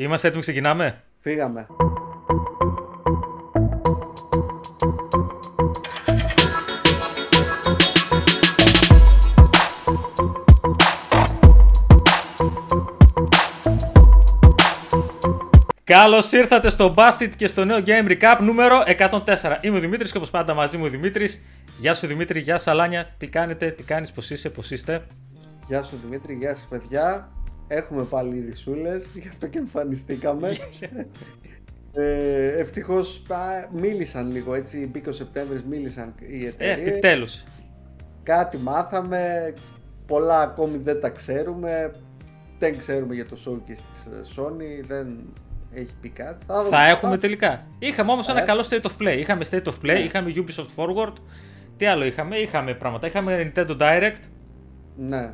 Είμαστε έτοιμοι, ξεκινάμε; Φύγαμε. Καλώς ήρθατε στο Busted και στο νέο Game Recap νούμερο 104. Είμαι ο Δημήτρης και όπως πάντα μαζί μου ο Δημήτρης. Γεια σου Δημήτρη, γεια σου Αλάνια. Τι κάνετε, τι κάνεις, πώς είσαι, πώς είστε; Γεια σου Δημήτρη, γεια σου παιδιά. Έχουμε πάλι ειδισούλε, γι' αυτό και εμφανιστήκαμε. ε, Ευτυχώς μίλησαν λίγο έτσι. Μπήκε ο Σεπτέμβρης, μίλησαν οι Ε, εταιρείες. επιτέλους. Κάτι μάθαμε. Πολλά ακόμη δεν τα ξέρουμε. Δεν ξέρουμε για το showcase της ε, Sony. Δεν έχει πει κάτι. δούμε Θα τι έχουμε τελικά. Είχαμε όμως ένα Ε. καλό state of play. Είχαμε state of play, Ναι. είχαμε Ubisoft Forward. Τι άλλο είχαμε, είχαμε πράγματα. Είχαμε Nintendo Direct. Ναι.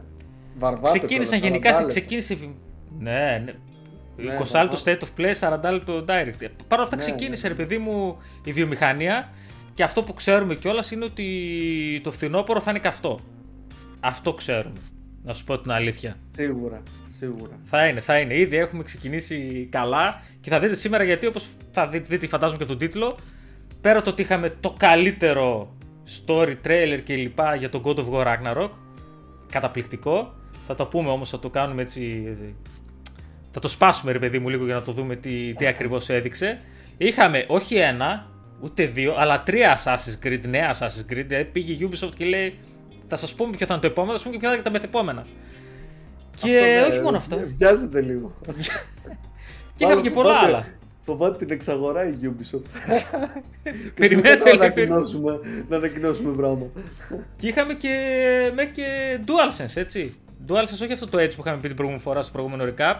Βαρβάτο Ξεκίνησαν τώρα, γενικά, 40 σε- λεπτά. ξεκίνησε. Ναι, ναι. Ναι, 20 ναι, λεπτό state of play, 40 λεπτό direct. Παρ' όλα αυτά Ναι, ξεκίνησε, ναι. ρε παιδί μου, η βιομηχανία και αυτό που ξέρουμε κιόλας είναι ότι το φθινόπωρο θα είναι καυτό. Αυτό ξέρουμε. Να σου πω την αλήθεια. Σίγουρα, σίγουρα. Θα είναι, θα είναι. Ήδη έχουμε ξεκινήσει καλά και θα δείτε σήμερα γιατί όπως θα δει- δείτε φαντάζομαι και από τον τίτλο πέρα το ότι είχαμε το καλύτερο story, trailer και λοιπά για τον God of War Ragnarok καταπληκτικό θα το πούμε όμως θα το κάνουμε έτσι θα το σπάσουμε ρε παιδί μου λίγο για να το δούμε τι, τι ακριβώς έδειξε είχαμε όχι ένα ούτε δύο αλλά τρία Assassin's Creed νέα Assassin's Creed δηλαδή πήγε η Ubisoft και λέει θα σας πούμε ποιο θα είναι το επόμενο θα σας πούμε και ποια θα είναι τα μεθεπόμενα και Αυτό, ναι, όχι μόνο αυτό Βιάζεται λίγο. και είχαμε και πολλά Φοβάται- άλλα. Φοβάται την εξαγορά η Ubisoft. Περιμένετε να λίγο. ανακοινώσουμε, να ανακοινώσουμε πράγμα. Και είχαμε και, μέχρι και DualSense, έτσι. DualSense, όχι αυτό το έτσι που είχαμε πει την προηγούμενη φορά στο προηγούμενο recap.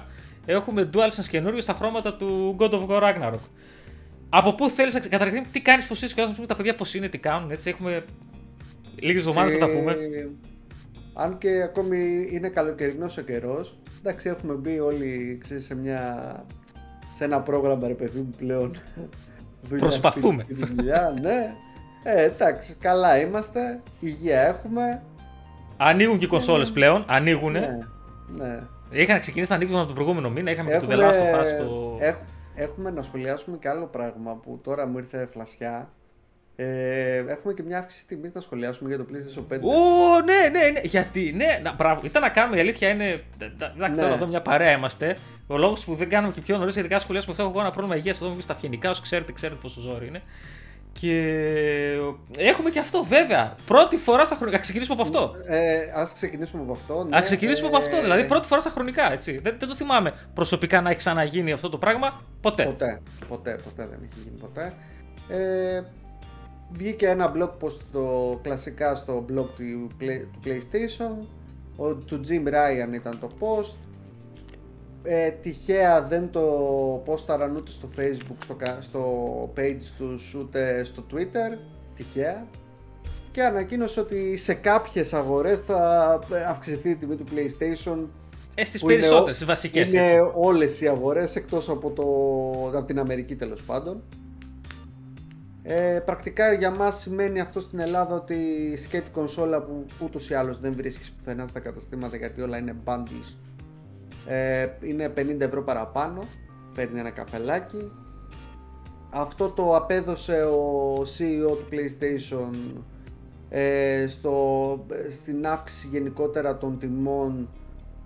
Έχουμε DualSense καινούριο στα χρώματα του God of War Ragnarok. Από πού θέλεις να ξε- Καταρχήν, τι κάνεις, πώς είσαι και να πούμε τα παιδιά πώς είναι, τι κάνουν, έτσι. Έχουμε λίγες εβδομάδες να τα πούμε. Και Αν και ακόμη είναι καλοκαιρινός ο καιρός, εντάξει, έχουμε μπει όλοι ξέρεις, σε, μια, σε ένα πρόγραμμα ρε παιδί μου πλέον. Δουλειά, Προσπαθούμε. σπίτι, σπίτι, δουλειά, ναι. Ε, εντάξει, καλά είμαστε, υγεία έχουμε. Ανοίγουν και οι κονσόλες πλέον, ανοίγουν. Ναι, ναι. Είχαν ξεκινήσει να ανοίγουν από τον προηγούμενο μήνα. Είχαμε και το The Last of Us στο. έχ- έχουμε να σχολιάσουμε και άλλο πράγμα που τώρα μου ήρθε φλασιά. Ε, έχουμε και μια αύξηση τιμής να σχολιάσουμε για το PlayStation 5. Ω, ναι, ναι, ναι. Γιατί, ναι, να, μπράβο. Ήταν να κάνουμε, η αλήθεια είναι. Εντάξει, Ναι. θέλω εδώ μια παρέα είμαστε. Ο λόγος που δεν κάνουμε και πιο νωρίς, ειδικά σχολιάσουμε αυτό, έχω εγώ ένα πρόβλημα υγείας. Αυτό μου στα φιενικά, όσο ξέρετε, ξέρετε πόσο ζόρι είναι. Και έχουμε και αυτό, βέβαια. Πρώτη φορά στα χρονικά. Α ξεκινήσουμε από αυτό. Ε, ας ξεκινήσουμε από αυτό. Ναι. Α ξεκινήσουμε από αυτό. Ε, Δηλαδή, πρώτη φορά στα χρονικά, έτσι. Δεν, δεν το θυμάμαι προσωπικά να έχει ξαναγίνει αυτό το πράγμα ποτέ. Ποτέ, ποτέ, ποτέ δεν έχει γίνει ποτέ. Ε, βγήκε ένα blog post στο, κλασικά στο blog του, Play- του PlayStation. Ο, του Jim Ryan ήταν το post. Ε, τυχαία δεν το πόσταραν ούτε στο facebook, στο, κα- στο page τους, ούτε στο twitter. Τυχαία. Και ανακοίνωσε ότι σε κάποιες αγορές θα αυξηθεί η τιμή του PlayStation Ε, στις που είναι περισσότερες, ο- στις βασικές. είναι όλες οι αγορές εκτός από, το, από την Αμερική τέλος πάντων. Ε, πρακτικά για μας σημαίνει αυτό στην Ελλάδα ότι η σκέτη κονσόλα που ούτως ή άλλως δεν βρίσκεις πουθενά στα καταστήματα γιατί όλα είναι bundles ε, είναι 50 ευρώ παραπάνω, παίρνει ένα καφελάκι. Αυτό το απέδωσε ο CEO του PlayStation ε, στο, στην αύξηση γενικότερα των τιμών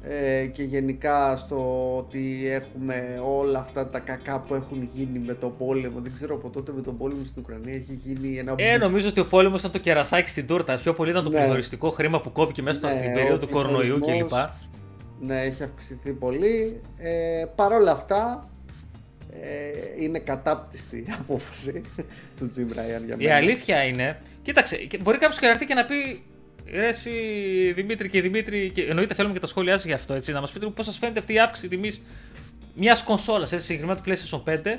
ε, και γενικά στο ότι έχουμε όλα αυτά τα κακά που έχουν γίνει με τον πόλεμο. Δεν ξέρω από τότε με τον πόλεμο στην Ουκρανία έχει γίνει ένα Ε, νομίζω ότι ο πόλεμος ήταν το κερασάκι στην τούρτα. Πιο πολύ ήταν το Ναι. πληθωριστικό χρήμα που κόπηκε μέσα Ναι, στην ο περίοδο του κορονοϊού πληθωρισμός, κλπ. Ναι, έχει αυξηθεί πολύ. Ε, Παρ' όλα αυτά, ε, είναι κατάπτυστη η απόφαση του Jim Ryan για Η μένα. αλήθεια είναι. Κοίταξε, και μπορεί κάποιος και να έρθει και να πει. Ρε, εσύ Δημήτρη και Δημήτρη, και εννοείται θέλουμε και τα σχόλιά σας γι' αυτό, έτσι, να μας πείτε πώς σας φαίνεται αυτή η αύξηση τιμής μιας κονσόλας, έτσι, συγκεκριμένα του PlayStation 5,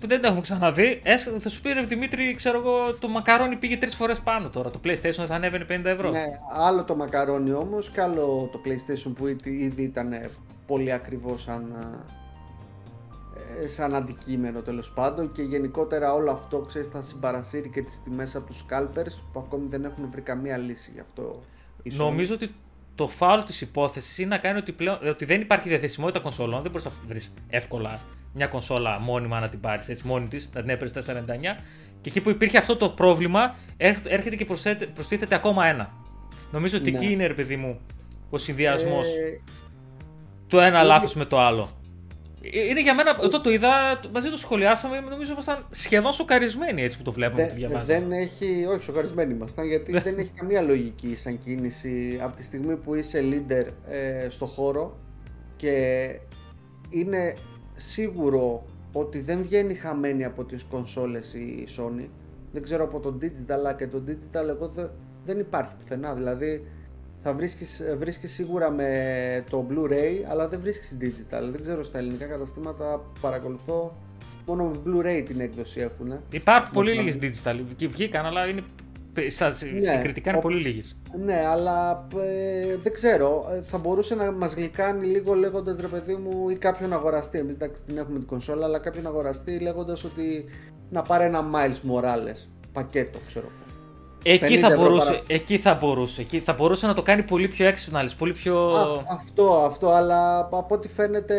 που δεν το έχουμε ξαναδεί. Έσ- θα σου πει ρε Δημήτρη, ξέρω εγώ, το μακαρόνι πήγε τρεις φορές πάνω τώρα. Το PlayStation θα ανέβαινε 50 ευρώ. Ναι, άλλο το μακαρόνι όμως και άλλο το PlayStation που ήδη ήδη ήταν πολύ ακριβό σαν, ε, σαν αντικείμενο τέλος πάντων και γενικότερα όλο αυτό ξέρεις θα συμπαρασύρει και τις τιμές από τους scalpers που ακόμη δεν έχουν βρει καμία λύση γι' αυτό. η Sony. Νομίζω ότι το φάουλ της υπόθεσης είναι να κάνει ότι, πλέον, ότι δεν υπάρχει διαθεσιμότητα κονσολών. Δεν μπορείς να βρεις εύκολα μια κονσόλα μόνιμα να την πάρεις έτσι μόνη της, να την έπαιρνε 499. Και εκεί που υπήρχε αυτό το πρόβλημα, έρχεται και προστίθεται ακόμα ένα. Νομίζω ότι ναι. εκεί είναι, ρε παιδί μου, ο συνδυασμός. Ε... Το ένα λάθος με το άλλο. Ε, είναι για μένα, όταν το είδα, μαζί το σχολιάσαμε, νομίζω ήμασταν σχεδόν σοκαρισμένοι έτσι που το βλέπουμε και το διαβάζουμε. Δεν έχει, όχι σοκαρισμένοι ήμασταν, γιατί δεν έχει καμία λογική σαν κίνηση από τη στιγμή που είσαι leader ε, στο χώρο και είναι σίγουρο ότι δεν βγαίνει χαμένη από τις κονσόλες η Sony. Δεν ξέρω από το digital, αλλά και το digital εγώ δεν υπάρχει πουθενά. Δηλαδή θα βρίσκεις, βρίσκεις σίγουρα με το Blu-ray, αλλά δεν βρίσκεις digital. Δεν ξέρω στα ελληνικά καταστήματα που παρακολουθώ, μόνο με Blu-ray την έκδοση έχουν. Υπάρχουν πολύ λίγες digital, βγήκαν, αλλά είναι ναι, συγκριτικά είναι πολύ λίγες. Ναι, αλλά ε, δεν ξέρω. Ε, θα μπορούσε να μας γλυκάνει λίγο λέγοντας ρε παιδί μου ή κάποιον αγοραστή. Εμείς εντάξει την έχουμε την κονσόλα, αλλά κάποιον αγοραστή λέγοντας ότι να πάρει ένα Miles Morales πακέτο, ξέρω Εκεί θα, μπορούσε, εκεί θα μπορούσε. Εκεί θα μπορούσε να το κάνει πολύ πιο έξυπνα, πολύ πιο... αυτό, αυτό, αλλά από ό,τι φαίνεται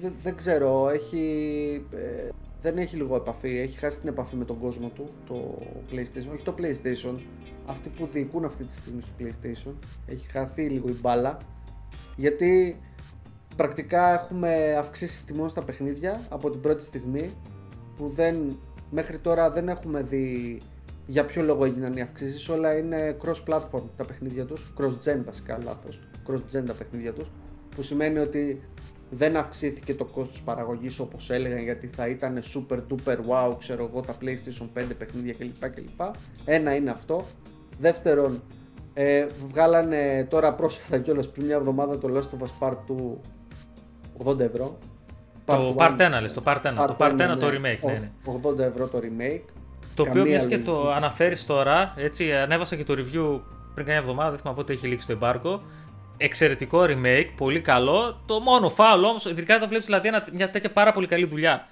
δεν, δεν ξέρω, έχει, ε, δεν έχει λίγο επαφή, έχει χάσει την επαφή με τον κόσμο του, το PlayStation, όχι το PlayStation, αυτοί που διοικούν αυτή τη στιγμή στο PlayStation, έχει χαθεί λίγο η μπάλα, γιατί πρακτικά έχουμε αυξήσει τιμών στα παιχνίδια από την πρώτη στιγμή, που δεν, μέχρι τώρα δεν έχουμε δει για ποιο λόγο έγιναν οι αυξήσεις. Όλα είναι cross-platform τα παιχνίδια τους. Cross-gen βασικά, λάθος. Cross-gen τα παιχνίδια τους. Που σημαίνει ότι δεν αυξήθηκε το κόστος παραγωγής όπως έλεγαν γιατί θα ήταν super duper wow ξέρω εγώ τα PlayStation 5 παιχνίδια κλπ. κλπ. Ένα είναι αυτό. Δεύτερον, ε, βγάλανε τώρα πρόσφατα κιόλας πριν μια εβδομάδα το Last of Us Part 2 80 ευρώ. Το Part 1 λες, το Part 1, το Part 1 ναι, το remake. Ναι, ναι. 80 ευρώ το remake. Το οποίο μιας και το αναφέρεις τώρα, έτσι ανέβασα και το review πριν καμιά εβδομάδα, δεν θυμάμαι πότε έχει λήξει το εμπάρκο εξαιρετικό remake, πολύ καλό. Το μόνο φάουλ όμως, ειδικά όταν βλέπεις δηλαδή, μια τέτοια πάρα πολύ καλή δουλειά.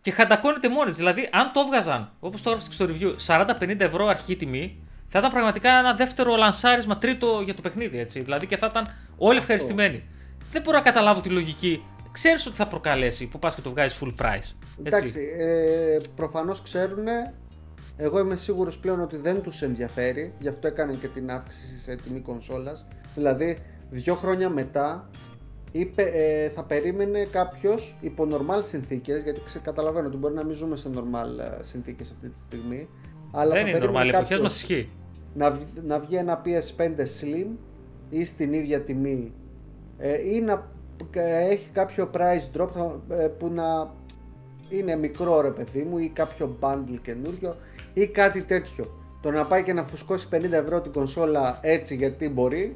Και χαντακώνεται μόνη. Δηλαδή, αν το έβγαζαν, όπως το έγραψε και στο review, 40-50 ευρώ αρχή τιμή, θα ήταν πραγματικά ένα δεύτερο λανσάρισμα, τρίτο για το παιχνίδι. Έτσι. Δηλαδή και θα ήταν όλοι ευχαριστημένοι. Δεν μπορώ να καταλάβω τη λογική. Ξέρεις ότι θα προκαλέσει που πας και το βγάζεις full price. Έτσι. Εντάξει, ε, προφανώς ξέρουν. Εγώ είμαι σίγουρος πλέον ότι δεν τους ενδιαφέρει, γι' αυτό έκαναν και την αύξηση σε τιμή κονσόλας. Δηλαδή, δύο χρόνια μετά είπε, ε, θα περίμενε κάποιος υπό normal συνθήκες, γιατί καταλαβαίνω ότι μπορεί να μην ζούμε σε normal ε, συνθήκες αυτή τη στιγμή. Αλλά Δεν είναι normal, εποχέ μας ισχύει. Να, να βγει ένα PS5 Slim ή στην ίδια τιμή ε, ή να έχει κάποιο price drop που να είναι μικρό ρε παιδί μου ή κάποιο bundle καινούριο ή κάτι τέτοιο. Το να πάει και να φουσκώσει 50 ευρώ την κονσόλα έτσι γιατί μπορεί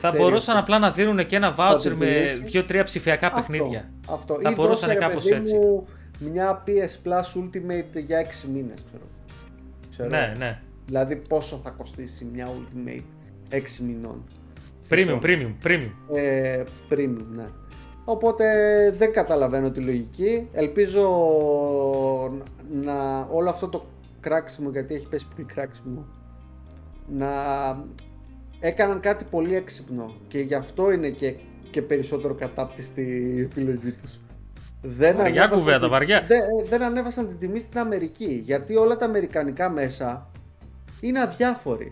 θα μπορούσαν απλά να δίνουν και ένα voucher με 2-3 ψηφιακά αυτό, παιχνίδια. Αυτό. Θα Ή μπορούσαν κάπως έτσι. Μου μια PS Plus Ultimate για 6 μήνες, ξέρω. ξέρω. Ναι, ναι. Δηλαδή πόσο θα κοστίσει μια Ultimate 6 μηνών. Premium, premium, premium. Ε, premium, ναι. Οπότε δεν καταλαβαίνω τη λογική. Ελπίζω να όλο αυτό το κράξιμο, γιατί έχει πέσει πολύ κράξιμο, να έκαναν κάτι πολύ έξυπνο και γι' αυτό είναι και, και περισσότερο κατάπτυστη η επιλογή τους. Δεν βαριά κουβέντα, βαριά. Δεν, δεν ανέβασαν την τιμή στην Αμερική, γιατί όλα τα αμερικανικά μέσα είναι αδιάφοροι.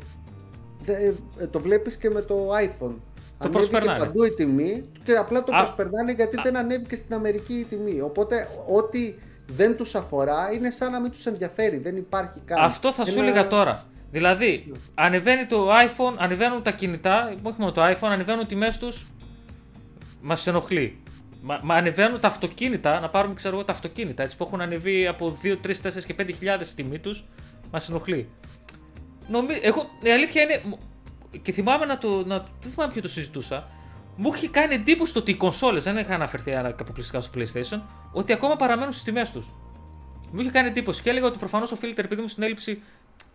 Ε, το βλέπεις και με το iPhone. Το προσπερνάνε. παντού η τιμή και απλά το α, προσπερνάνε γιατί δεν ανέβηκε στην Αμερική η τιμή. Οπότε ό,τι δεν τους αφορά είναι σαν να μην τους ενδιαφέρει, δεν υπάρχει κάτι. Αυτό θα σου έλεγα τώρα. Δηλαδή, ανεβαίνει το iPhone, ανεβαίνουν τα κινητά, όχι μόνο το iPhone, ανεβαίνουν τιμές τους. Μας ενοχλεί. Μα, μα, ανεβαίνουν τα αυτοκίνητα, να πάρουμε ξέρω εγώ τα αυτοκίνητα έτσι, που έχουν ανεβεί από 2, 3, 4 και 5 χιλιάδες τιμή τους. Μας ενοχλεί. Νομί... Εγώ, η αλήθεια είναι. Και θυμάμαι να το. Να... Δεν θυμάμαι ποιο το συζητούσα. Μου είχε κάνει εντύπωση το ότι οι κονσόλες δεν είχαν αναφερθεί αποκλειστικά στο PlayStation, ότι ακόμα παραμένουν στις τιμές τους. Μου είχε κάνει εντύπωση και έλεγα ότι προφανώς οφείλεται επειδή μου στην έλλειψη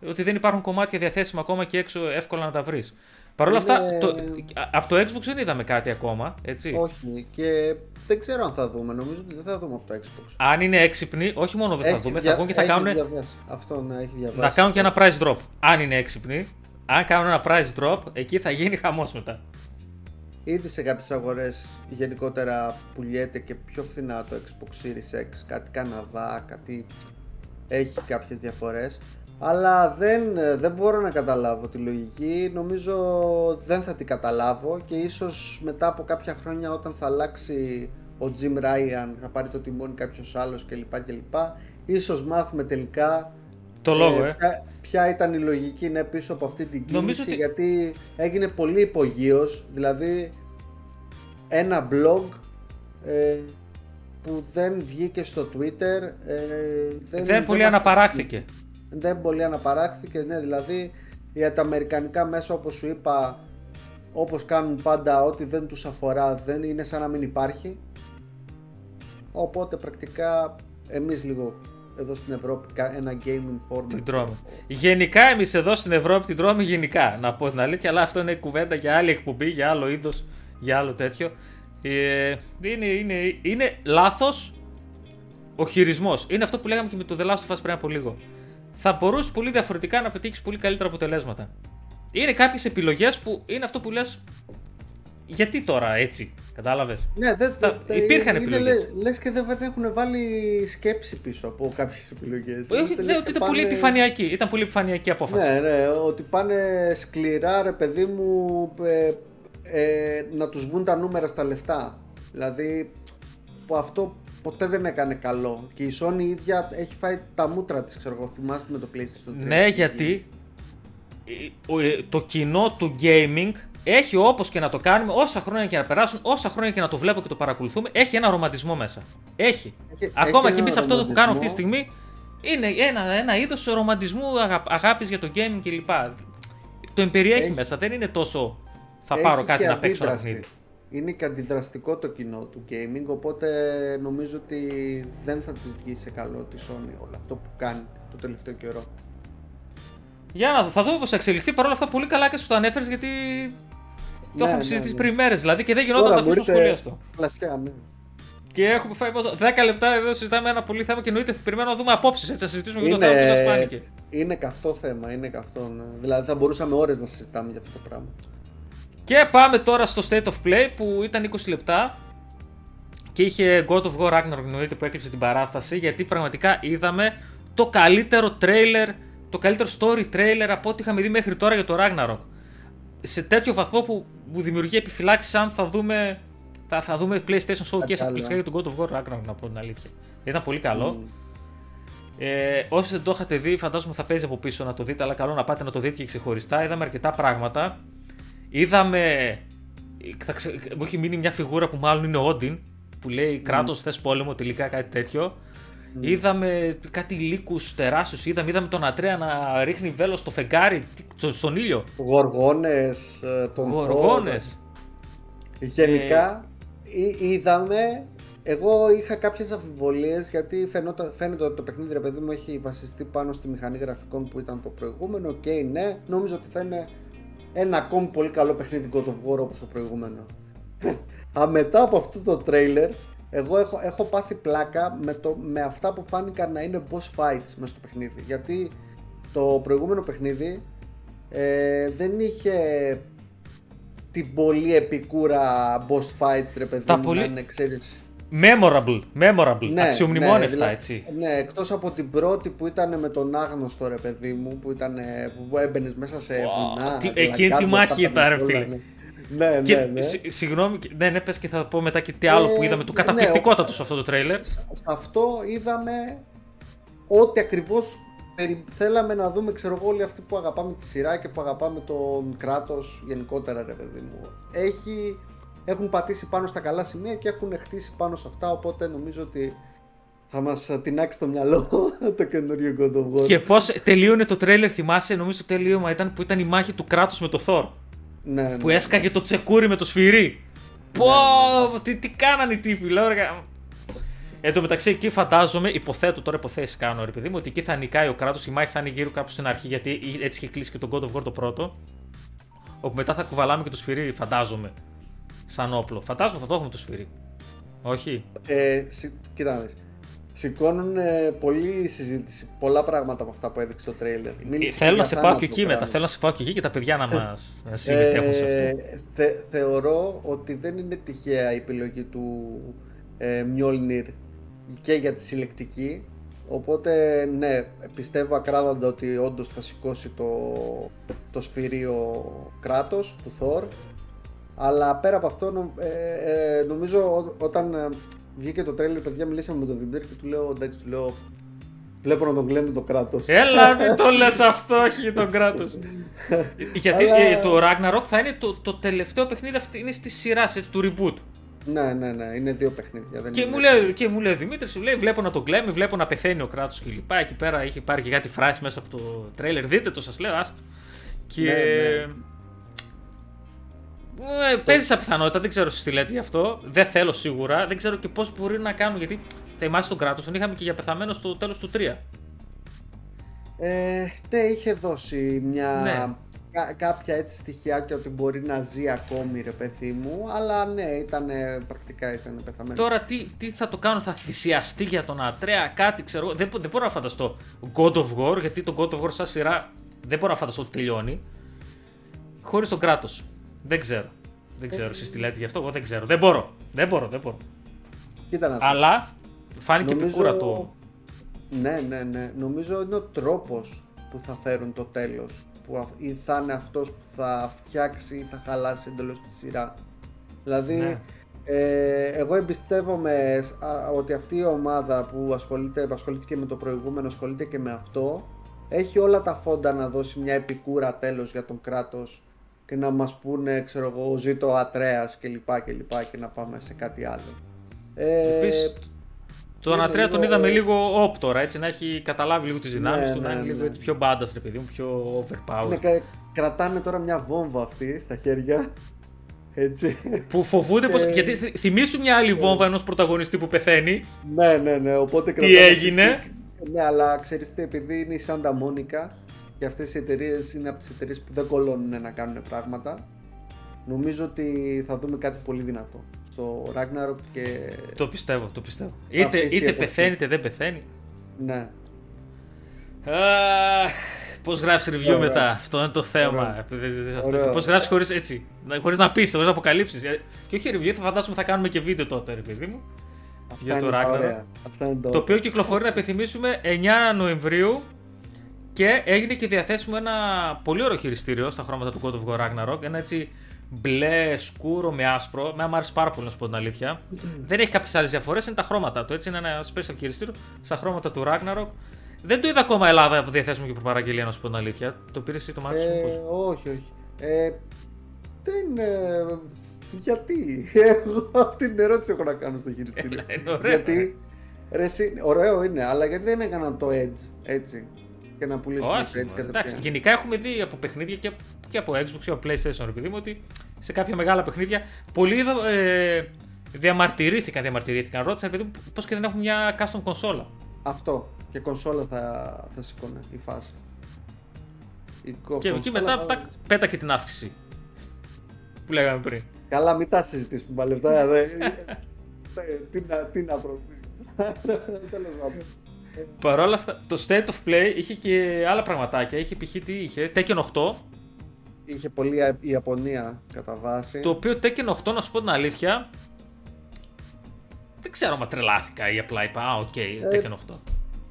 ότι δεν υπάρχουν κομμάτια διαθέσιμα ακόμα και έξω εύκολα να τα βρεις. Παρ' όλα αυτά, το, από το Xbox δεν είδαμε κάτι ακόμα, έτσι. Όχι, και δεν ξέρω αν θα δούμε. Νομίζω ότι δεν θα δούμε από το Xbox. Αν είναι έξυπνοι, όχι μόνο δεν θα δούμε, θα βγουν και θα κάνουν. Αυτό να έχει διαβάσει. Να κάνουν και ένα price drop. Αν είναι έξυπνοι, αν κάνουν ένα price drop, εκεί θα γίνει χαμός μετά. Ήδη σε κάποιες αγορές γενικότερα πουλιέται και πιο φθηνά το Xbox Series X, κάτι Καναδά, κάτι έχει κάποιες διαφορές. Αλλά δεν, δεν μπορώ να καταλάβω τη λογική, νομίζω δεν θα την καταλάβω και ίσως μετά από κάποια χρόνια όταν θα αλλάξει ο Jim Ryan, θα πάρει το τιμόνι κάποιος άλλος κλπ. κλπ. Ίσως μάθουμε τελικά το λόγο, ε, ποια, ποια, ήταν η λογική ναι, πίσω από αυτή την κίνηση γιατί έγινε πολύ υπογείως, δηλαδή ένα blog ε, που δεν βγήκε στο Twitter ε, δεν, δεν πολύ αναπαράχθηκε. Δεν πολύ αναπαράχθηκε, ναι, δηλαδή για τα αμερικανικά μέσα όπως σου είπα όπως κάνουν πάντα ό,τι δεν τους αφορά δεν είναι σαν να μην υπάρχει. Οπότε πρακτικά εμείς λίγο εδώ στην Ευρώπη ένα gaming format την τρώμε. Γενικά εμείς εδώ στην Ευρώπη την τρώμε γενικά να πω την αλήθεια αλλά αυτό είναι κουβέντα για άλλη εκπομπή, για άλλο είδος, για άλλο τέτοιο ε, είναι, είναι, είναι λάθος ο χειρισμός. Είναι αυτό που λέγαμε και με το The Last of Us πριν από λίγο θα μπορούσε πολύ διαφορετικά να πετύχεις πολύ καλύτερα αποτελέσματα. Είναι κάποιες επιλογές που είναι αυτό που λες. Γιατί τώρα έτσι, κατάλαβες; Ναι, δεν θα, υπήρχαν επιλογές. Λε και δεν έχουν βάλει σκέψη πίσω από κάποιες επιλογές. Όχι, ναι, ότι ήταν πάνε... πολύ επιφανειακή. Ήταν πολύ επιφανειακή απόφαση. Ναι, ναι, ότι πάνε σκληρά, ρε παιδί μου, ε, ε, να τους βγουν τα νούμερα στα λεφτά. Δηλαδή, που αυτό ποτέ δεν έκανε καλό. Και η Sony ίδια έχει φάει τα μούτρα της, ξέρω εγώ. Θυμάστε με το PlayStation 3. Ναι, γιατί ε, το κοινό του gaming έχει όπως και να το κάνουμε, όσα χρόνια και να περάσουν, όσα χρόνια και να το βλέπω και το παρακολουθούμε, έχει ένα ρομαντισμό μέσα. Έχει. έχει Ακόμα και εμείς αυτό που κάνουμε αυτή τη στιγμή είναι ένα, ένα είδος ρομαντισμού, αγα, αγάπης για το gaming κλπ. Το εμπεριέχει έχει... μέσα, δεν είναι τόσο θα πάρω κάτι να παίξω ένα παιχνίδι είναι και αντιδραστικό το κοινό του gaming, οπότε νομίζω ότι δεν θα της βγει σε καλό τη Sony όλο αυτό που κάνει το τελευταίο καιρό. Για να δω, θα δούμε πώς θα εξελιχθεί. Παρ' όλα αυτά, πολύ καλά και σου το ανέφερες γιατί το ναι, είχαμε ναι, συζητήσει ναι. πριν μέρες δηλαδή και δεν γινόταν να αφήσω σχολείο στο. Κλασικά, ναι. Και έχουμε φάει 10 λεπτά εδώ συζητάμε ένα πολύ θέμα και εννοείται περιμένω να δούμε απόψεις. Έτσι, να συζητήσουμε για το θέμα που σα φάνηκε. Είναι καυτό θέμα, είναι καυτό. Ναι. Δηλαδή θα μπορούσαμε ώρες να συζητάμε για αυτό το πράγμα. Και πάμε τώρα στο State of Play που ήταν 20 λεπτά και είχε God of War Ragnarok εννοείται που έκλειψε την παράσταση γιατί πραγματικά είδαμε το καλύτερο τρέιλερ, το καλύτερο story trailer από ό,τι είχαμε δει μέχρι τώρα για το Ragnarok. Σε τέτοιο βαθμό που μου δημιουργεί επιφυλάξεις αν θα δούμε, θα, θα δούμε PlayStation Showcase αποκλειστικά για το God of War Ragnarok να πω την αλήθεια. Ήταν πολύ καλό. Mm. Ε, όσοι δεν το είχατε δει, φαντάζομαι θα παίζει από πίσω να το δείτε, αλλά καλό να πάτε να το δείτε και ξεχωριστά. Είδαμε αρκετά πράγματα. Είδαμε. Μου έχει μείνει μια φιγούρα που μάλλον είναι ο Όντιν που λέει Κράτος θες πόλεμο, τελικά κάτι τέτοιο. Είδαμε κάτι λύκους τεράστιους. Είδαμε, είδαμε τον Ατρέα να ρίχνει βέλος στο φεγγάρι, στον ήλιο. Γοργόνες. Ε, τον Γοργόνες. Γενικά ε... είδαμε. Εγώ είχα κάποιες αμφιβολίες γιατί φαίνεται ότι το παιχνίδι ρε παιδί μου έχει βασιστεί πάνω στη μηχανή γραφικών που ήταν το προηγούμενο. OK, okay, ναι, νόμιζα ότι θα είναι ένα ακόμη πολύ καλό παιχνίδι God of War όπως το προηγούμενο. Α, μετά από αυτό το trailer, εγώ έχω, έχω πάθει πλάκα με, το, με αυτά που φάνηκαν να είναι boss fights μέσα στο παιχνίδι. Γιατί το προηγούμενο παιχνίδι ε, δεν είχε την πολύ επικούρα boss fight, ρε παιδί μου, πολύ... να είναι, ξέρεις, Memorable, memorable, ναι, αξιομνημόνευτα ναι, έτσι. Ναι, εκτός από την πρώτη που ήταν με τον άγνωστο ρε παιδί μου, που, ήταν, που έμπαινες μέσα σε βουνά. Τι, εκείνη τη μάχη ήταν ρε φίλε. Ναι, ναι, ναι. ναι. Συγγνώμη, ναι, ναι, πες και θα πω μετά και τι άλλο που ε, είδαμε, το ναι, καταπληκτικότατο σε αυτό το τρέιλερ. Σε αυτό είδαμε ό,τι ακριβώς θέλαμε να δούμε, ξέρω εγώ, όλοι αυτοί που αγαπάμε τη σειρά και που αγαπάμε τον κράτος γενικότερα, ρε παιδί μου. Έχει έχουν πατήσει πάνω στα καλά σημεία και έχουν χτίσει πάνω σε αυτά, οπότε νομίζω ότι θα μας τεινάξει το μυαλό το καινούριο God of War. Και πώς τελείωνε το τρέλερ, θυμάσαι, νομίζω το τελείωμα ήταν που ήταν η μάχη του κράτους με το Thor. Ναι, ναι, που έσκαγε το τσεκούρι με το σφυρί. Πω, ναι, ναι. Τι, τι κάνανε οι τύποι, λέω. Εν τω μεταξύ, εκεί φαντάζομαι, υποθέτω τώρα υποθέσεις κάνω, ρε παιδί μου, ότι εκεί θα νικάει ο κράτος, η μάχη θα είναι γύρω κάπου στην αρχή, γιατί έτσι είχε κλείσει και τον God of War το πρώτο. Όπου μετά θα κουβαλάμε και το σφυρί, φαντάζομαι σαν όπλο. Φαντάζομαι θα το έχουμε το σφυρί. Όχι; Ε, κοίτα Σηκώνουν ε, πολλή συζήτηση, πολλά πράγματα από αυτά που έδειξε το τρέιλερ. Ε, θέλω να σε πάω και εκεί μετά. Θέλω να σε πάω και εκεί και τα παιδιά να μας συμμετέχουν σε αυτό. Θε, θεωρώ ότι δεν είναι τυχαία η επιλογή του ε, Μιόλνιρ και για τη συλλεκτική. Οπότε ναι, πιστεύω ακράδαντα ότι όντως θα σηκώσει το, το σφυρίο κράτος του Θόρ. Αλλά πέρα από αυτό ε, ε, νομίζω όταν βγήκε το τρέλερ, παιδιά, μιλήσαμε με τον Δημήτρη και του λέω, εντάξει, του λέω, βλέπω να τον κλέβει το κράτος. Έλα, μην το λες αυτό, όχι τον κράτος. Γιατί Αλλά... Ε, το Ragnarok θα είναι το, το τελευταίο παιχνίδι αυτή είναι στη σειρά του reboot. Ναι, ναι, ναι, είναι δύο παιχνίδια. Δεν και, είναι... μου λέει, και μου λέει ο Δημήτρης, σου λέει: Βλέπω να τον κλέβει, βλέπω να πεθαίνει ο κράτος κλπ. Εκεί πέρα έχει πάρει και κάτι φράση μέσα από το τρέλερ. Δείτε το, σας λέω, άστο. Και. Ναι, ναι. Ε, παίζεις σαν πιθανότητα, δεν ξέρω τι λέτε γι' αυτό. Δεν θέλω σίγουρα. Δεν ξέρω και πώς μπορεί να κάνουν. Γιατί θυμάσαι τον κράτος, τον είχαμε και για πεθαμένο στο τέλος του 3. Ε, ναι, είχε δώσει μια. Ναι. κάποια έτσι στοιχειάκια ότι μπορεί να ζει ακόμη ρε παιδί μου, αλλά ναι, ήταν πρακτικά ήταν πεθαμένο. Τώρα τι, τι θα το κάνω, θα θυσιαστεί για τον Ατρέα, κάτι ξέρω. Δεν, δεν μπορώ να φανταστώ God of War, γιατί το God of War σαν σειρά δεν μπορώ να φανταστώ ότι τελειώνει. Χωρίς τον κράτος. Δεν ξέρω. Δεν ξέρω εσείς τι λέτε γι' αυτό. Εγώ δεν ξέρω. Δεν μπορώ. Δεν μπορώ. Δεν μπορώ. Κοίτα να Αλλά φάνηκε Νομίζω... επικούρα το. Ναι, ναι, ναι. Νομίζω είναι ο τρόπος που θα φέρουν το τέλος. Που ή θα είναι αυτός που θα φτιάξει ή θα χαλάσει εντελώς τη σειρά. Δηλαδή, ναι. ε, εγώ εμπιστεύομαι ότι αυτή η ομάδα που ασχολείται, ασχολήθηκε με το προηγούμενο, ασχολείται και με αυτό, έχει όλα τα φόντα να δώσει μια επικούρα τέλος για τον κράτος και να μας πούνε, ξέρω εγώ, ζήτω Ατρέας και λοιπά και λοιπά και να πάμε σε κάτι άλλο. Ε, Επίσης, τον Ατρέα τον είδαμε λίγο όπ τώρα, έτσι, να έχει καταλάβει λίγο τις δυνάμεις ναι, του, ναι, να είναι ναι. λίγο έτσι, πιο μπάντας, ρε παιδί μου, πιο overpowered. Ναι, κρατάνε τώρα μια βόμβα αυτή στα χέρια. Έτσι. Που φοβούνται πως... Γιατί θυμίσου μια άλλη βόμβα ενός πρωταγωνιστή που πεθαίνει. Ναι, ναι, ναι. Οπότε τι έγινε; Ναι, αλλά ξέρεις τι, επειδή είναι η Σάντα Μόνικα, και αυτές οι εταιρείες είναι από τις εταιρείες που δεν κολώνουν να κάνουν πράγματα. Νομίζω ότι θα δούμε κάτι πολύ δυνατό στο Ragnarok και... Το πιστεύω, το πιστεύω. Είτε, είτε πεθαίνει είτε δεν πεθαίνει. Ναι. Πώς γράφεις review μετά, αυτό είναι το θέμα. Πώς γράφεις χωρίς έτσι, χωρίς να πεις, χωρίς να αποκαλύψεις. Και όχι review, θα φαντάσουμε θα κάνουμε και βίντεο τότε, ρε παιδί μου. Αυτά για το Ragnarok. Το οποίο κυκλοφορεί να επιθυμίσουμε 9 Νοεμβρίου και έγινε και διαθέσιμο ένα πολύ ωραίο χειριστήριο στα χρώματα του God of War Ragnarok. Ένα έτσι μπλε, σκούρο με άσπρο. Με μου άρεσε πάρα πολύ να σου πω την αλήθεια. Δεν έχει κάποιες άλλες διαφορές, είναι τα χρώματα του. Έτσι είναι ένα special χειριστήριο στα χρώματα του Ragnarok. Δεν το είδα ακόμα Ελλάδα από διαθέσιμο και προπαραγγελία, να σου πω την αλήθεια. Το πήρες εσύ το μάτι σου, ε, Όχι, όχι. Ε, δεν. Ε, γιατί; Εγώ αυτή την ερώτηση έχω να κάνω στο χειριστήριο. γιατί. Ρε, ωραίο είναι, αλλά γιατί δεν έκαναν το Edge έτσι και να πουλήσουν Όχι, έτσι Εντάξει, γενικά έχουμε δει από παιχνίδια και, και από Xbox και από PlayStation, επειδή μου, ότι σε κάποια μεγάλα παιχνίδια πολλοί ε, διαμαρτυρήθηκαν, διαμαρτυρήθηκαν. Ρώτησαν, επειδή πώς και δεν έχουν μια custom κονσόλα. Αυτό. Και κονσόλα θα, θα σηκώνε η φάση. Η και εκεί μετά θα... πέτα και την αύξηση. Που λέγαμε πριν. Καλά, μην τα συζητήσουμε πάλι λεπτά. τι να, τι να Τέλος πάντων. Παρ' όλα αυτά, το State of Play είχε και άλλα πραγματάκια. Είχε π.χ. τι είχε, Tekken 8. Είχε πολύ η Ιαπωνία κατά βάση. Το οποίο Tekken 8, να σου πω την αλήθεια, δεν ξέρω αν τρελάθηκα ή απλά είπα, α, OK, okay, ε, Tekken 8.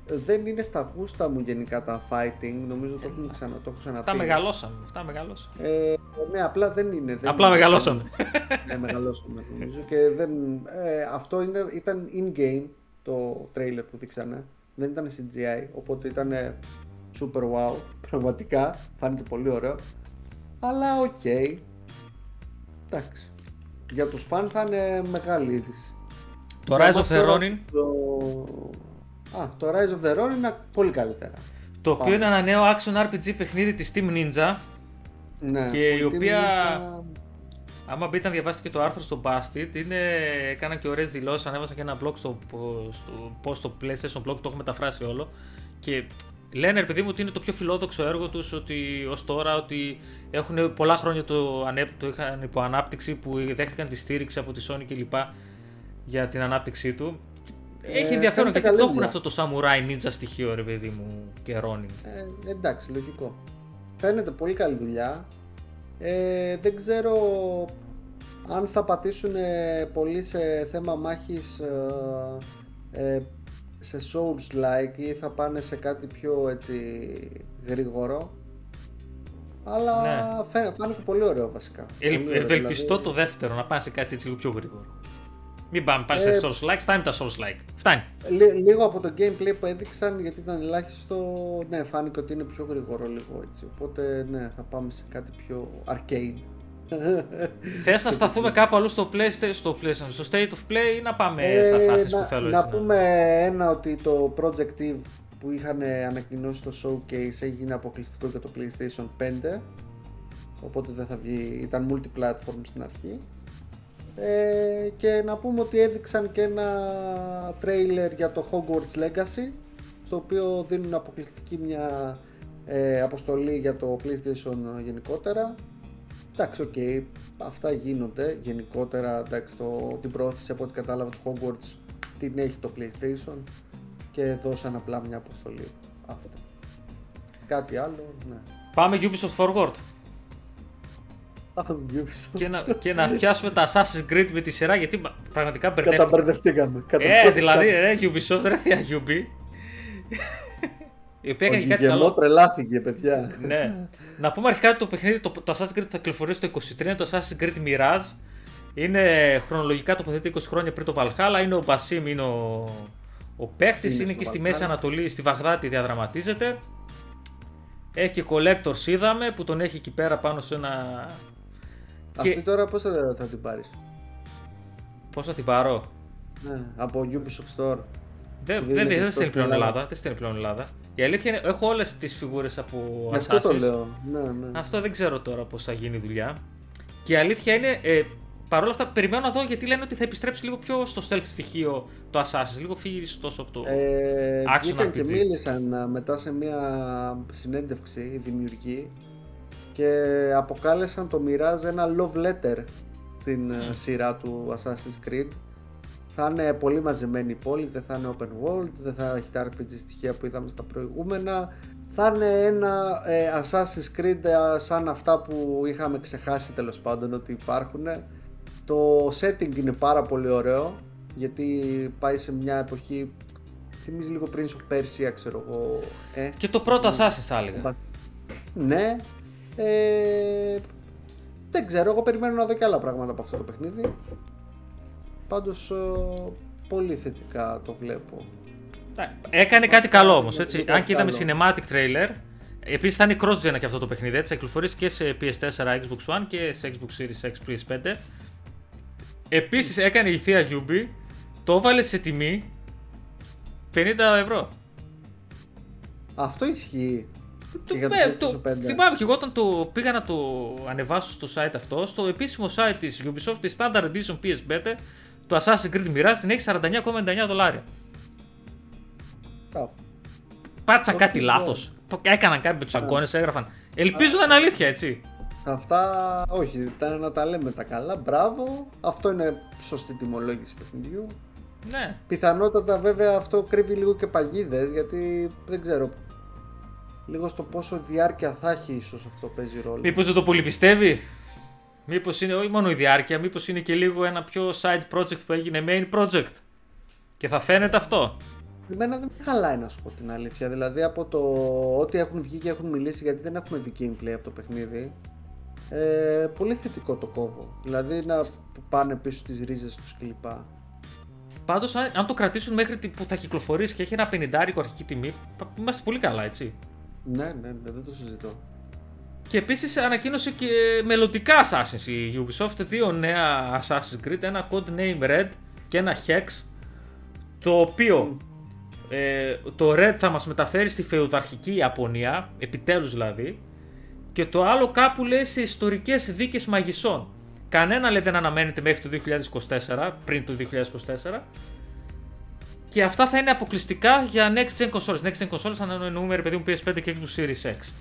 Δεν είναι στα γούστα μου γενικά τα fighting, νομίζω το, έχουμε ξανα, το έχω ξαναπεί. Αυτά μεγαλώσαν, αυτά μεγαλώσαν. Ε, ναι, απλά δεν είναι. Δεν απλά μεγαλώσαν. ναι, μεγαλώσαν νομίζω και δεν, ε, αυτό είναι, ήταν in-game το trailer που δείξανε δεν ήταν CGI, οπότε ήταν super wow, πραγματικά, φάνηκε πολύ ωραίο. Αλλά OK, okay. εντάξει. Για τους φαν θα είναι μεγάλη είδηση. Το Rise of the Ronin. Το... Α, το Rise of the Ronin είναι πολύ καλύτερα. Το οποίο είναι ένα νέο action RPG παιχνίδι της Team Ninja. Ναι, και η οποία Άμα μπείτε να διαβάσετε και το άρθρο στο Bastard, είναι, έκαναν και ωραίες δηλώσεις. Ανέβασαν και ένα blog στο, στο, στο, στο PlayStation blog, το έχω μεταφράσει όλο. Και λένε, ρε παιδί μου, ότι είναι το πιο φιλόδοξο έργο τους ότι ως τώρα ότι έχουν πολλά χρόνια το, το είχαν υπό ανάπτυξη που δέχτηκαν τη στήριξη από τη Sony κλπ. για την ανάπτυξή του. Έχει Ε, ενδιαφέρον φαίνεται γιατί καλή το έχουν δουλειά. αυτό το samurai ninja στοιχείο, ρε παιδί μου, και Ronin. Ε, εντάξει, λογικό. Φαίνεται πολύ καλή δουλειά. Ε, δεν ξέρω αν θα πατήσουν ε, πολύ σε θέμα μάχης ε, ε, σε Souls-like ή θα πάνε σε κάτι πιο έτσι γρήγορο. Αλλά Ναι. φαι, φάνηκε πολύ ωραίο βασικά. Ελ, Πολύ ωραίο, ευελπιστώ δηλαδή. το δεύτερο να πάνε σε κάτι έτσι λίγο πιο γρήγορο. Μην πάμε πάλι Ε, σε Souls like, φτάνει τα Souls like. Φτάνει. Λι- λίγο από το gameplay που έδειξαν γιατί ήταν ελάχιστο, ναι φάνηκε ότι είναι πιο γρήγορο λίγο έτσι. Οπότε ναι θα πάμε σε κάτι πιο arcade. Θες να σταθούμε κάπου αλλού στο PlayStation, στο, PlayStation, στο State of Play ή να πάμε Ε, στα Assassin's να, που θέλω να έτσι. πούμε ένα ότι το Project Eve που είχαν ανακοινώσει στο showcase έγινε αποκλειστικό για το PlayStation 5 οπότε δεν θα βγει, ήταν multi-platform στην αρχή ε, και να πούμε ότι έδειξαν και ένα trailer για το Hogwarts Legacy στο οποίο δίνουν αποκλειστική μια ε, αποστολή για το PlayStation γενικότερα Εντάξει, οκ, αυτά γίνονται γενικότερα. Εντάξει, το, την πρόθεση από ό,τι κατάλαβα του Hogwarts την έχει το PlayStation και δώσαν απλά μια αποστολή. Αυτό. Κάτι άλλο, ναι. Πάμε Ubisoft Forward Αχ, Ubisoft. Και να, και να πιάσουμε τα Assassin's Creed με τη σειρά γιατί πα- πραγματικά μπερδεύτηκα. Καταμπερδευτήκαμε. Ε, καταμπερδευτήκαμε. δηλαδή, ρε Ubisoft, ρε θεία Ubi. Η οποία Ο έκανε κάτι Γιγεμό καλό. τρελάθηκε, παιδιά. ναι. Να πούμε αρχικά ότι το παιχνίδι, το, το Assassin's Creed θα κυκλοφορήσει το 23, το Assassin's Creed Mirage. Είναι χρονολογικά τοποθετεί 20 χρόνια πριν το Valhalla. Είναι ο Μπασίμ, είναι ο, ο παίχτης. Είναι Είναι, στο και στη Valhalla. Μέση Ανατολή, στη Βαγδάτη διαδραματίζεται. Έχει και collectors είδαμε που τον έχει εκεί πέρα πάνω σε ένα. Αυτή Και... τώρα πώς θα, θα την πάρεις; Πώ θα την πάρω; Ναι, από Ubisoft Store. Δεν, Που δεν, δίνει δεν, και στέλνει στην πλέον Ελλάδα. Ελλάδα. Δεν στέλνει πλέον Ελλάδα. Η αλήθεια είναι έχω όλες τις φιγούρες από Γι' αυτό το Assassin's. λέω. Ναι, ναι. Αυτό δεν ξέρω τώρα πώς θα γίνει η δουλειά. Και η αλήθεια είναι, ε, παρόλα αυτά, περιμένω να δω γιατί λένε ότι θα επιστρέψει λίγο πιο στο stealth στοιχείο το Assassin's. Λίγο φύγεις τόσο από το. Ε, Action βγήκαν και RPG. μίλησαν α, μετά σε μια συνέντευξη οι δημιουργοί και αποκάλεσαν το Mirage ένα love letter στην ε, σειρά του Assassin's Creed. Θα είναι πολύ μαζεμένη η πόλη, δεν θα είναι open world, δεν θα έχει τα RPG στοιχεία που είδαμε στα προηγούμενα. Θα είναι ένα ε, Assassin's Creed ε, σαν αυτά που είχαμε ξεχάσει τέλος πάντων ότι υπάρχουν. Το setting είναι πάρα πολύ ωραίο γιατί πάει σε μια εποχή θυμίζει λίγο Prince of Persia ξέρω εγώ ε, Και το πρώτο Assassin's θα έλεγα. ναι ε, δεν ξέρω εγώ περιμένω να δω και άλλα πράγματα από αυτό το παιχνίδι πάντως ε, πολύ θετικά το βλέπω Ναι, Έκανε κάτι καλό όμως. Έκανε κάτι Αν και είδαμε καλό. cinematic trailer. Επίσης θα είναι cross-gen και αυτό το παιχνίδι. Έτσι, θα κυκλοφορήσει και σε PS4, Xbox One και σε Xbox Series X, PS5. Επίσης έκανε η θεία Yubi, το έβαλε σε τιμή 50 ευρώ. αυτό ισχύει Το, Και για το ε, το- PlayStation 5. θυμάμαι και εγώ όταν το πήγα να το ανεβάσω στο site αυτό, στο επίσημο site της Ubisoft, της Standard Edition PS5, το Assassin's Creed Mirage την έχει 49,99 δολάρια. Μπράβο. Πάτσα Όχι, κάτι ναι. λάθος. Έκαναν κάτι με τους αγκώνες, έγραφαν. Ελπίζω να είναι αλήθεια, έτσι. Αυτά, όχι, ήταν να τα λέμε τα καλά. Μπράβο. Αυτό είναι σωστή τιμολόγηση παιχνιδιού. Ναι. Πιθανότατα βέβαια αυτό κρύβει λίγο και παγίδες γιατί δεν ξέρω. Λίγο στο πόσο διάρκεια θα έχει ίσως αυτό παίζει ρόλο. Μήπως δεν το πολύ πιστεύει; Μήπως είναι όχι μόνο η διάρκεια, μήπως είναι και λίγο ένα πιο side project που έγινε main project. Και θα φαίνεται αυτό. Εμένα δεν με χαλάει να σου πω την αλήθεια. Δηλαδή από το ότι έχουν βγει και έχουν μιλήσει γιατί δεν έχουμε δει gameplay από το παιχνίδι. Ε, πολύ θετικό το κόβω. Δηλαδή να πάνε πίσω τις ρίζες τους κλπ. Πάντως αν, αν το κρατήσουν μέχρι τη- που θα κυκλοφορήσει και έχει ένα 50 αρχική τιμή, πα- είμαστε πολύ καλά, έτσι. Ναι, ναι, ναι, δεν το συζητώ. Και επίσης ανακοίνωσε και μελλοντικά Assassin's η Ubisoft, δύο νέα Assassin's Creed, ένα Code Name Red και ένα Hex, το οποίο ε, το Red θα μας μεταφέρει στη φεουδαρχική Ιαπωνία, επιτέλους δηλαδή, και το άλλο κάπου λέει σε ιστορικές δίκες μαγισσών. Κανένα λέει δεν αναμένεται μέχρι το 2024, πριν το 2024, και αυτά θα είναι αποκλειστικά για next gen consoles. Next gen consoles αν εννοούμε ρε παιδί μου PS5 και Xbox Series X.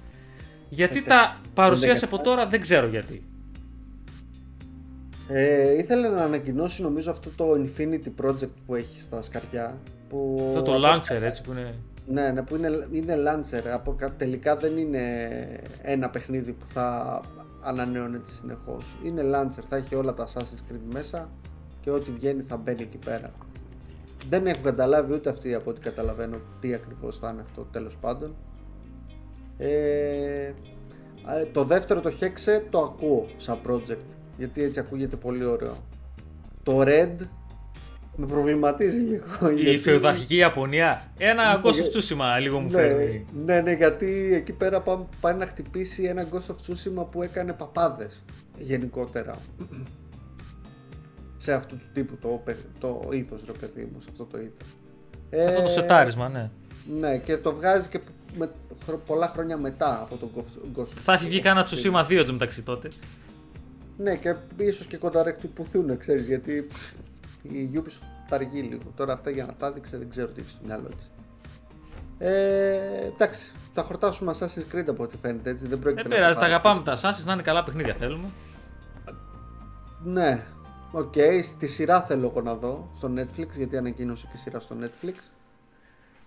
Γιατί Ε, τα παρουσίασε δεν από τώρα δεν ξέρω γιατί. Ε, ήθελε να ανακοινώσει νομίζω αυτό το Infinity Project που έχει στα σκαριά. Που... Αυτό το Launcher έτσι που είναι. Ναι, ναι, που είναι, είναι Launcher. Από, τελικά δεν είναι ένα παιχνίδι που θα ανανεώνεται συνεχώς. Είναι Launcher, θα έχει όλα τα Assassin's Creed μέσα και ό,τι βγαίνει θα μπαίνει εκεί πέρα. Δεν έχω καταλάβει ούτε αυτοί από ό,τι καταλαβαίνω τι ακριβώς θα είναι αυτό τέλος πάντων. Ε, το δεύτερο το Hexe το ακούω σαν project γιατί έτσι ακούγεται πολύ ωραίο. Το Red με προβληματίζει λίγο. Η γιατί... φεουδαρχική Ιαπωνία. Ένα Ghost of Tsushima λίγο μου ναι, φέρνει. Ναι, ναι, γιατί εκεί πέρα πάει να χτυπήσει ένα Ghost of Tsushima που έκανε παπάδες γενικότερα σε αυτού του τύπου το, το ήθος ρε παιδί μου, σε αυτό το ήθος. Σε αυτό το ε, σετάρισμα, ναι. Ναι, και το βγάζει και με, πολλά χρόνια μετά από τον Ghost Θα έχει βγει κανένα Tsushima 2 το μεταξύ τότε. Ναι, και ίσως και κονταροχτυπηθούν, ξέρεις, γιατί η Ubisoft τα αργεί λίγο. Τώρα αυτά για να τα δείξει δεν ξέρω τι έχει στο μυαλό της. Ε, εντάξει, θα χορτάσουμε Assassin's Creed από ό,τι φαίνεται έτσι. Δεν πρόκειται δεν πειράζει, τα αγαπάμε τα Assassin's, να είναι καλά παιχνίδια θέλουμε. Ναι, OK, okay, στη σειρά θέλω εγώ να δω στο Netflix, γιατί ανακοίνωσε και σειρά στο Netflix.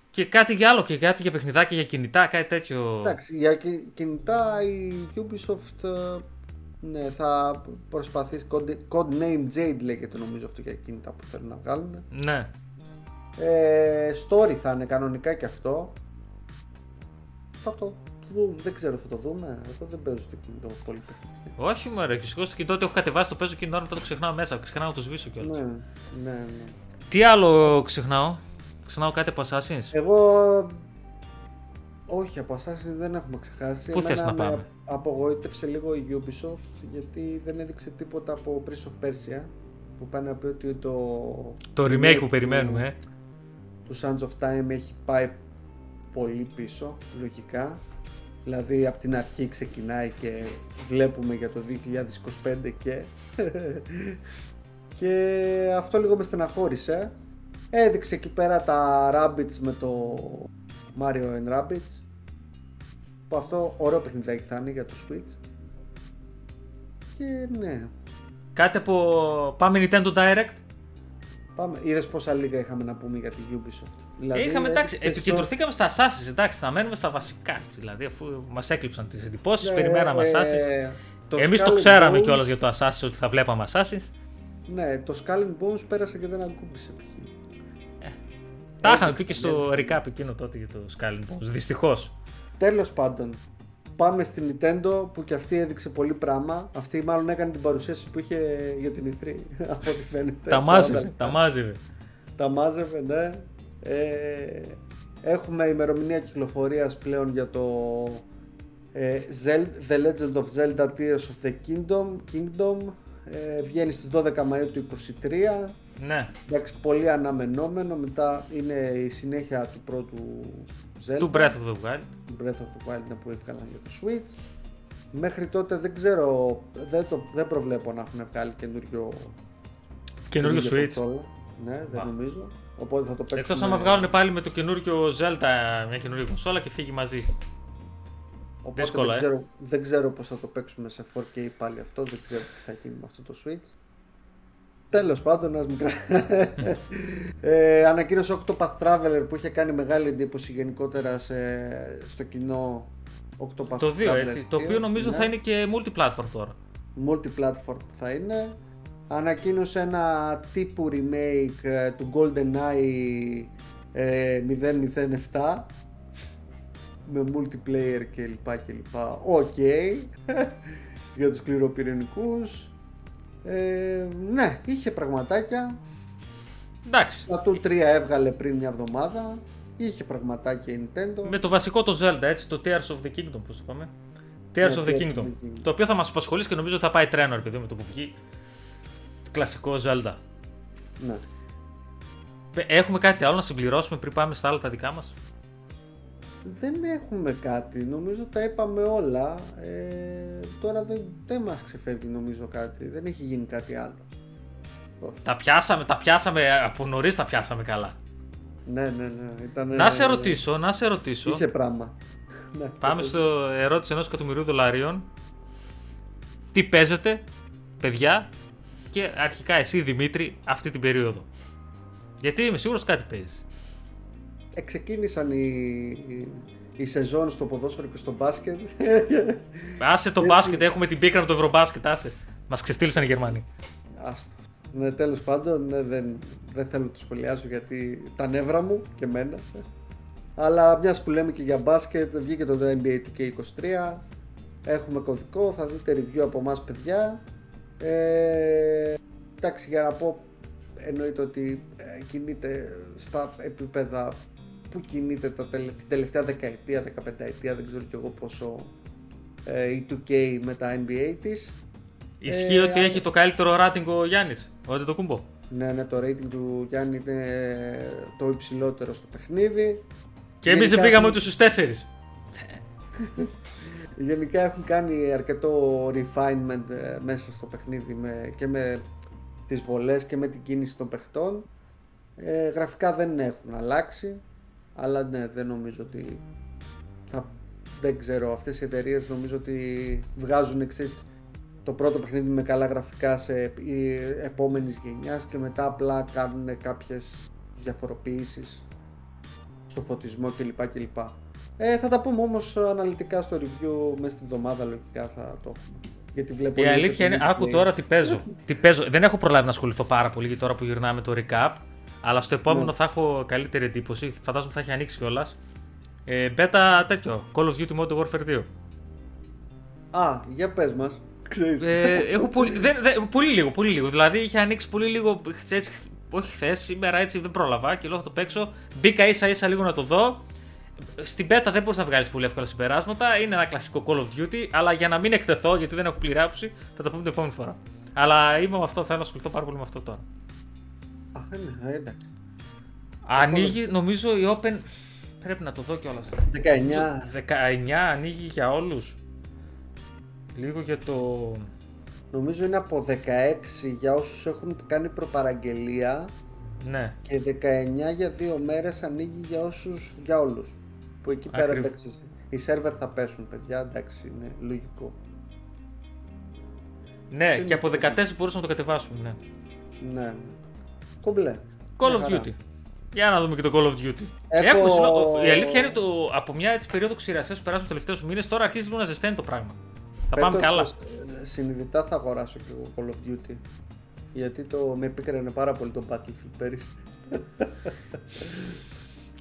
Και κάτι για άλλο, και κάτι για παιχνιδάκια για κινητά, κάτι τέτοιο. Εντάξει, για κινητά η Ubisoft ε, ναι, θα προσπαθήσει. Code, Name Jade λέγεται νομίζω αυτό για κινητά που θέλουν να βγάλουν. Ναι. Ε, story θα είναι κανονικά και αυτό. Θα το δούμε, δεν ξέρω, θα το δούμε. Εγώ δεν παίζω το κινητό πολύ παιχνίδι. Όχι, μου αρέσει. Εγώ στο κινητό ότι έχω κατεβάσει το παίζω κινητό, μετά το ξεχνάω μέσα. Ξεχνάω να το σβήσω κιόλας. Ναι, ναι, ναι. Τι άλλο ξεχνάω; Ξεχνάω κάτι από Assassin's; Εγώ. Όχι, από Assassin's δεν έχουμε ξεχάσει. Πού θες να πάμε; Απογοήτευσε λίγο η Ubisoft γιατί δεν έδειξε τίποτα από Prince of Persia που πάνε να πει ότι το. Το remake που περιμένουμε. Ε. Του Sands of Time έχει πάει πολύ πίσω, λογικά. Δηλαδή από την αρχή ξεκινάει και βλέπουμε για το 2025 και... και αυτό λίγο με στεναχώρησε. Έδειξε εκεί πέρα τα Rabbids με το Mario and Rabbids που αυτό ωραίο παιχνιδάκι θα είναι για το Switch. Και ναι. Κάτι από... Πάμε Nintendo Direct. Πάμε. Είδες πόσα λίγα είχαμε να πούμε για τη Ubisoft. Δηλαδή, Είχαμε, εντάξει, επικεντρωθήκαμε στα Assassin's, εντάξει, θα μένουμε στα βασικά. Δηλαδή, αφού μας έκλειψαν τις εντυπώσεις, ναι, περιμέναμε ε, Assassin's. Εμείς το ξέραμε κιόλας για το Assassin's ότι θα βλέπαμε Assassin's. Ναι, το Skull Bones πέρασε και δεν ακούμπησε ε, τα είχαμε πει και στο recap εκείνο τότε για το Skull Bones, δυστυχώς. Τέλος πάντων, πάμε στην Nintendo που και αυτή έδειξε πολύ πράγμα. Αυτή μάλλον έκανε την παρουσίαση που είχε για την E3, από ό,τι φαίνεται. τα μάζευε, τα μάζευε. Τα μάζευε, ναι. Ε, έχουμε ημερομηνία κυκλοφορίας πλέον για το ε, The Legend of Zelda Tears of the Kingdom, Kingdom ε, βγαίνει στις 12 Μαΐου του 2023 ναι. Εντάξει, πολύ αναμενόμενο μετά είναι η συνέχεια του πρώτου Zelda του Breath of the Wild Breath of the Wild που έβγαλαν για το Switch μέχρι τότε δεν ξέρω δεν, το, δεν προβλέπω να έχουν βγάλει καινούριο καινούριο Switch ναι δεν νομίζω Οπότε θα το παίξουμε. Εκτός άμα βγάλουν πάλι με το καινούριο Zelda μια καινούργια κονσόλα και φύγει μαζί. Οπότε Δύσκολα, δεν, ε. ξέρω, δεν ξέρω πώς θα το παίξουμε σε 4K πάλι αυτό, δεν ξέρω τι θα γίνει με αυτό το Switch. Τέλος πάντων, ένας μικρά. ε, ανακοίνωσε Octopath Traveler που είχε κάνει μεγάλη εντύπωση γενικότερα σε, στο κοινό Octopath το 2, έτσι. Το οποίο νομίζω ναι. θα είναι και multi-platform τώρα. Multi-platform θα είναι ανακοίνωσε ένα τύπου remake ε, του GoldenEye ε, 007 με multiplayer κλπ κλπ. Οκ. για τους σκληροπυρηνικούς. Ε, ναι, είχε πραγματάκια. Εντάξει. Splatoon 3 έβγαλε πριν μια εβδομάδα. Είχε πραγματάκια η Nintendo. Με το βασικό το Zelda, έτσι, το Tears of the Kingdom, πώς το πάμε. Tears, ναι, of, the Kingdom, Το οποίο θα μας απασχολήσει και νομίζω θα πάει τρένο, επειδή με το που βγει κλασικό Zelda. Ναι. Έχουμε κάτι άλλο να συμπληρώσουμε πριν πάμε στα άλλα τα δικά μας; Δεν έχουμε κάτι, νομίζω τα είπαμε όλα. Ε, τώρα δεν, δεν μας ξεφεύγει νομίζω κάτι, δεν έχει γίνει κάτι άλλο. Τα πιάσαμε, τα πιάσαμε, από νωρίς τα πιάσαμε καλά. Ναι, ναι, ναι. Ήταν, να σε ρωτήσω, να σε ρωτήσω. Είχε πράγμα. Ναι, πάμε στο ερώτηση ενός εκατομμυρίου δολαρίων. Τι παίζετε, παιδιά, και αρχικά εσύ Δημήτρη αυτή την περίοδο. Γιατί είμαι σίγουρος κάτι παίζεις. Εξεκίνησαν οι, οι, οι σεζόν στο ποδόσφαιρο και στο μπάσκετ. Άσε το μπάσκετ, έχουμε την πίκρα με το ευρωμπάσκετ, άσε. Μας ξεστήλισαν οι Γερμανοί. Άστο. Ναι, τέλος πάντων, ναι, δεν, δεν θέλω να το σχολιάσω γιατί τα νεύρα μου και εμένα. Αλλά μιας που λέμε και για μπάσκετ, βγήκε το NBA 2K23. Έχουμε κωδικό, θα δείτε review από εμάς παιδιά. Ε, εντάξει, για να πω, εννοείται ότι ε, κινείται στα επίπεδα που κινείται τα τελε, την τελευταία δεκαετία, 15 ετία, δεν ξέρω κι εγώ πόσο ε, η 2K με τα NBA της. Ισχύει ε, ότι έχει το καλύτερο rating ο Γιάννης, ο το κούμπο. Ναι, ναι, το rating του Γιάννη είναι το υψηλότερο στο παιχνίδι. Και εμείς δεν πήγαμε ούτε στους τέσσερις. Γενικά έχουν κάνει αρκετό refinement ε, μέσα στο παιχνίδι με, και με τις βολές και με την κίνηση των παιχτών. Ε, γραφικά δεν έχουν αλλάξει, αλλά ναι, δεν νομίζω ότι θα, δεν ξέρω, αυτές οι εταιρείες νομίζω ότι βγάζουν εξής το πρώτο παιχνίδι με καλά γραφικά σε επόμενης γενιάς και μετά απλά κάνουν κάποιες διαφοροποιήσεις στο φωτισμό κλπ. κλπ. Ε, θα τα πούμε όμως αναλυτικά στο review μέσα στην εβδομάδα λογικά θα το έχουμε. Γιατί βλέπω Η αλήθεια είναι, άκου τώρα τι παίζω. τι παίζω. Δεν έχω προλάβει να ασχοληθώ πάρα πολύ για τώρα που γυρνάμε το recap. Αλλά στο επόμενο ναι. θα έχω καλύτερη εντύπωση. Φαντάζομαι θα έχει ανοίξει κιόλας. Ε, beta τέτοιο. Call of Duty Modern Warfare 2. Α, για πες μας. Ε, έχω πολύ, δεν, δεν, πολύ λίγο, πολύ λίγο. Δηλαδή είχε ανοίξει πολύ λίγο, έτσι, όχι χθες, σήμερα έτσι δεν πρόλαβα και λέω θα το παίξω. Μπήκα ίσα ίσα λίγο να το δω. Στην πέτα δεν μπορείς να βγάλεις πολύ εύκολα συμπεράσματα. Είναι ένα κλασικό Call of Duty. Αλλά για να μην εκτεθώ, γιατί δεν έχω πληράψει, θα το πούμε την επόμενη φορά. Αλλά είμαι με αυτό, θέλω να ασχοληθώ πάρα πολύ με αυτό τώρα. Α, ναι, εντάξει. Ανοίγει, νομίζω η Open. Πρέπει να το δω κιόλας. 19. 19 ανοίγει για όλους. Λίγο για το... Νομίζω είναι από 16 για όσους έχουν κάνει προπαραγγελία ναι. και 19 για δύο μέρες ανοίγει για όσους, για όλους. Που εκεί πέρα εντάξει, οι σερβερ θα πέσουν παιδιά, εντάξει είναι λογικό. Ναι, και, από 14 μπορούσαμε να το κατεβάσουμε, ναι. Ναι. Κομπλέ. Call of Duty. Για να δούμε και το Call of Duty. Έχω... Η αλήθεια είναι το από μια έτσι, περίοδο ξηρασίας που περάσαμε τους τελευταίους μήνες, τώρα αρχίζει λίγο να ζεσταίνει το πράγμα. Θα πάμε καλά. Ε, συνειδητά θα αγοράσω και εγώ Call of Duty. Γιατί το, με επίκρανε πάρα πολύ το Battlefield πέρυσι.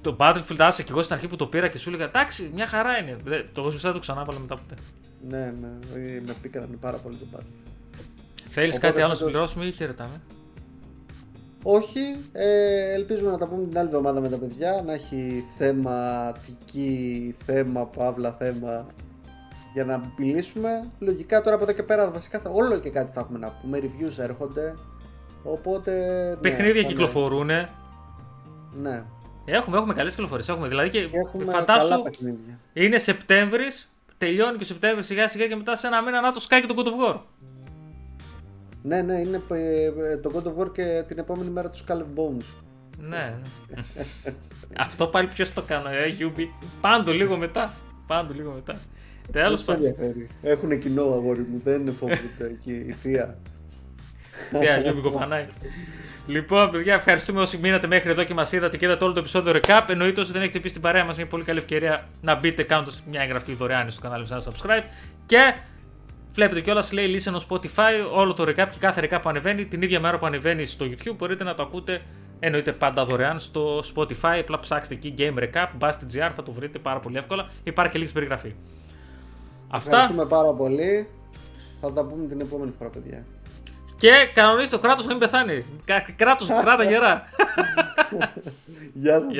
το Battlefield άσε και εγώ στην αρχή που το πήρα και σου έλεγα εντάξει, μια χαρά είναι. Το εγώ δεν το ξανά βάλα μετά ποτέ. Ναι, ναι, ε, με επίκρανε πάρα πολύ το Battlefield. Θέλεις κάτι άλλο να συμπληρώσουμε ή χαιρετάμε; Όχι, ε, ελπίζουμε να τα πούμε την άλλη εβδομάδα με τα παιδιά, να έχει θεματική, θέμα, παύλα, θέμα για να μιλήσουμε. Λογικά τώρα από εδώ και πέρα βασικά θα, όλο και κάτι θα έχουμε να πούμε. Reviews έρχονται. Οπότε. Ναι, Παιχνίδια ναι, κυκλοφορούν. Ναι. Έχουμε, έχουμε καλές κυκλοφορίες. Έχουμε δηλαδή και, και έχουμε φαντάσου. Καλά παιχνίδια. Είναι Σεπτέμβρης, τελειώνει και ο Σεπτέμβρης σιγά σιγά και μετά σε ένα μήνα να το σκάει και το God of War. Ναι, ναι, είναι ε, το God of War και την επόμενη μέρα τους Skull Bones. Ναι. ναι. Αυτό πάλι ποιος το κάνω, ε, Γιούμπι. Πάν' το λίγο μετά. Πάν' το λίγο μετά. Τέλος πάντων. Έχουν κοινό αγόρι μου, δεν φοβούνται εκεί η θεία. Θεία, Γιώργο Κοπανάκη. Λοιπόν, παιδιά, ευχαριστούμε όσοι μείνατε μέχρι εδώ και μας είδατε και είδατε όλο το επεισόδιο recap. Εννοείται όσοι δεν έχετε μπει στην παρέα μας, είναι πολύ καλή ευκαιρία να μπείτε κάνοντας μια εγγραφή δωρεάν στο κανάλι μας, subscribe. Και βλέπετε κιόλας playlist στο Spotify όλο το recap και κάθε recap που ανεβαίνει την ίδια μέρα που ανεβαίνει στο YouTube μπορείτε να το ακούτε εννοείται πάντα δωρεάν στο Spotify. Απλά ψάξτε εκεί Game Recap, Basti.gr, θα το βρείτε πάρα πολύ εύκολα. Υπάρχει και λίγη περιγραφή. Αυτά. Ευχαριστούμε πάρα πολύ. Θα τα πούμε την επόμενη φορά, παιδιά. Και κανονίστε το κράτος να μην πεθάνει. Κράτος, κράτα γερά. Γεια σας.